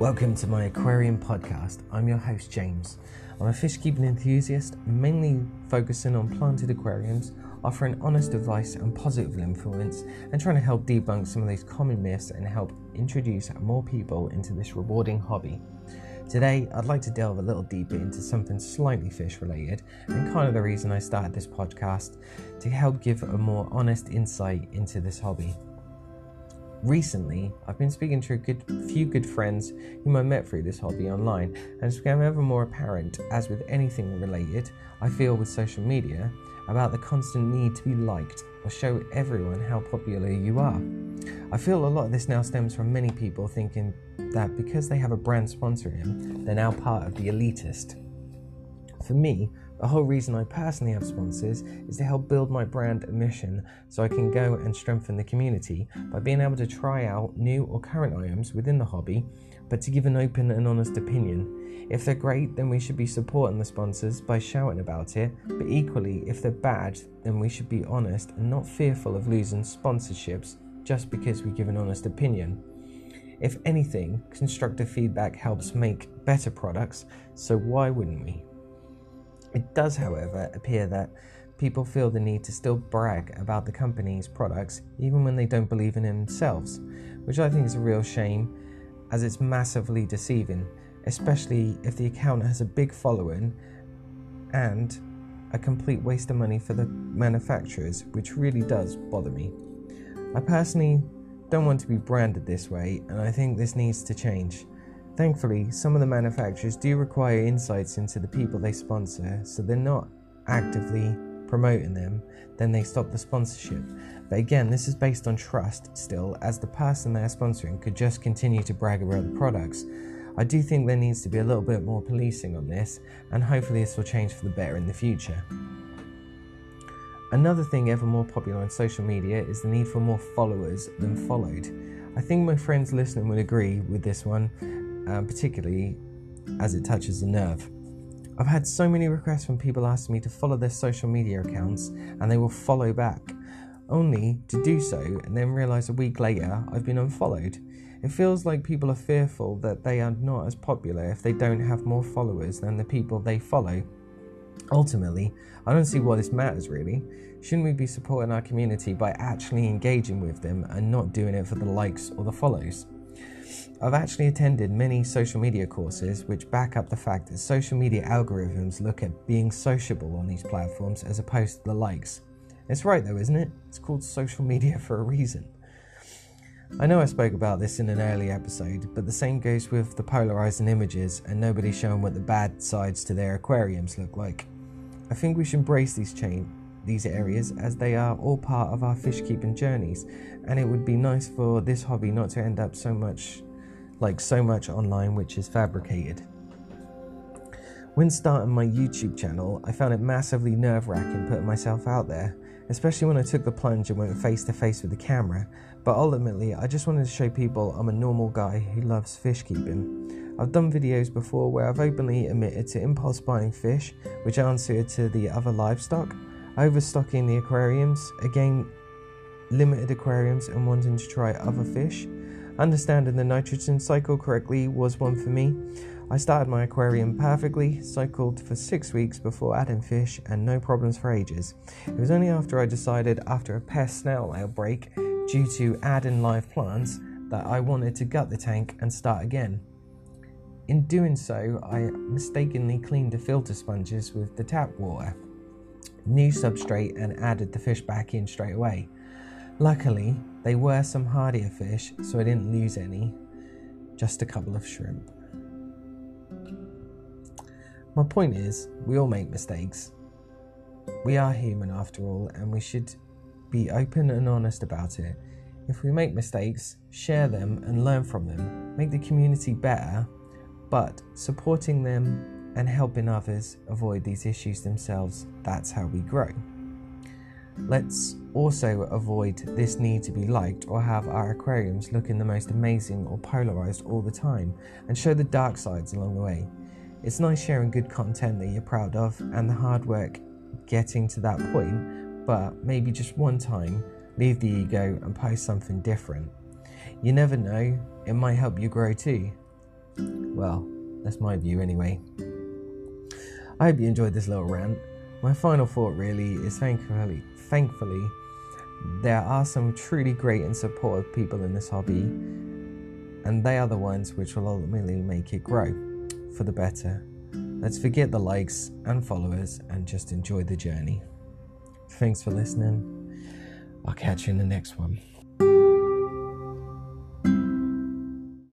Welcome to my aquarium podcast. I'm your host, James. I'm a fish keeping enthusiast, mainly focusing on planted aquariums, offering honest advice and positive influence, and trying to help debunk some of these common myths and help introduce more people into this rewarding hobby. Today, I'd like to delve a little deeper into something slightly fish related, and kind of the reason I started this podcast to help give a more honest insight into this hobby. Recently, I've been speaking to a good few good friends whom I met through this hobby online, and it's become ever more apparent, as with anything related, I feel with social media, about the constant need to be liked or show everyone how popular you are. I feel a lot of this now stems from many people thinking that because they have a brand sponsoring them, they're now part of the elitist. For me, the whole reason I personally have sponsors is to help build my brand and mission so I can go and strengthen the community by being able to try out new or current items within the hobby, but to give an open and honest opinion. If they're great, then we should be supporting the sponsors by shouting about it, but equally, if they're bad, then we should be honest and not fearful of losing sponsorships just because we give an honest opinion. If anything, constructive feedback helps make better products, so why wouldn't we? It does, however, appear that people feel the need to still brag about the company's products even when they don't believe in themselves, which I think is a real shame as it's massively deceiving, especially if the account has a big following and a complete waste of money for the manufacturers, which really does bother me. I personally don't want to be branded this way, and I think this needs to change. Thankfully, some of the manufacturers do require insights into the people they sponsor, so they're not actively promoting them, then they stop the sponsorship. But again, this is based on trust still, as the person they're sponsoring could just continue to brag about the products. I do think there needs to be a little bit more policing on this, and hopefully, this will change for the better in the future. Another thing ever more popular on social media is the need for more followers than followed. I think my friends listening would agree with this one, um, particularly as it touches the nerve. I've had so many requests from people asking me to follow their social media accounts and they will follow back, only to do so and then realize a week later I've been unfollowed. It feels like people are fearful that they are not as popular if they don't have more followers than the people they follow. Ultimately, I don't see why this matters really. Shouldn't we be supporting our community by actually engaging with them and not doing it for the likes or the follows? I've actually attended many social media courses which back up the fact that social media algorithms look at being sociable on these platforms as opposed to the likes. It's right though, isn't it? It's called social media for a reason. I know I spoke about this in an early episode, but the same goes with the polarizing images and nobody showing what the bad sides to their aquariums look like. I think we should embrace these chain these areas as they are all part of our fish keeping journeys, and it would be nice for this hobby not to end up so much like so much online which is fabricated. When starting my YouTube channel, I found it massively nerve wracking putting myself out there, especially when I took the plunge and went face to face with the camera. But ultimately, I just wanted to show people I'm a normal guy who loves fish keeping. I've done videos before where I've openly admitted to impulse buying fish, which aren't to the other livestock, overstocking the aquariums, again, limited aquariums, and wanting to try other fish. Understanding the nitrogen cycle correctly was one for me. I started my aquarium perfectly, cycled for six weeks before adding fish, and no problems for ages. It was only after I decided, after a pest snail outbreak due to adding live plants, that I wanted to gut the tank and start again. In doing so, I mistakenly cleaned the filter sponges with the tap water, new substrate, and added the fish back in straight away. Luckily, they were some hardier fish, so I didn't lose any, just a couple of shrimp. My point is, we all make mistakes. We are human after all, and we should be open and honest about it. If we make mistakes, share them and learn from them, make the community better, but supporting them and helping others avoid these issues themselves, that's how we grow. Let's also avoid this need to be liked or have our aquariums looking the most amazing or polarized all the time and show the dark sides along the way. It's nice sharing good content that you're proud of and the hard work getting to that point, but maybe just one time leave the ego and post something different. You never know, it might help you grow too. Well, that's my view anyway. I hope you enjoyed this little rant. My final thought really is thank thankfully, thankfully, there are some truly great and supportive people in this hobby, and they are the ones which will ultimately make it grow for the better. Let's forget the likes and followers and just enjoy the journey. Thanks for listening. I'll catch you in the next one.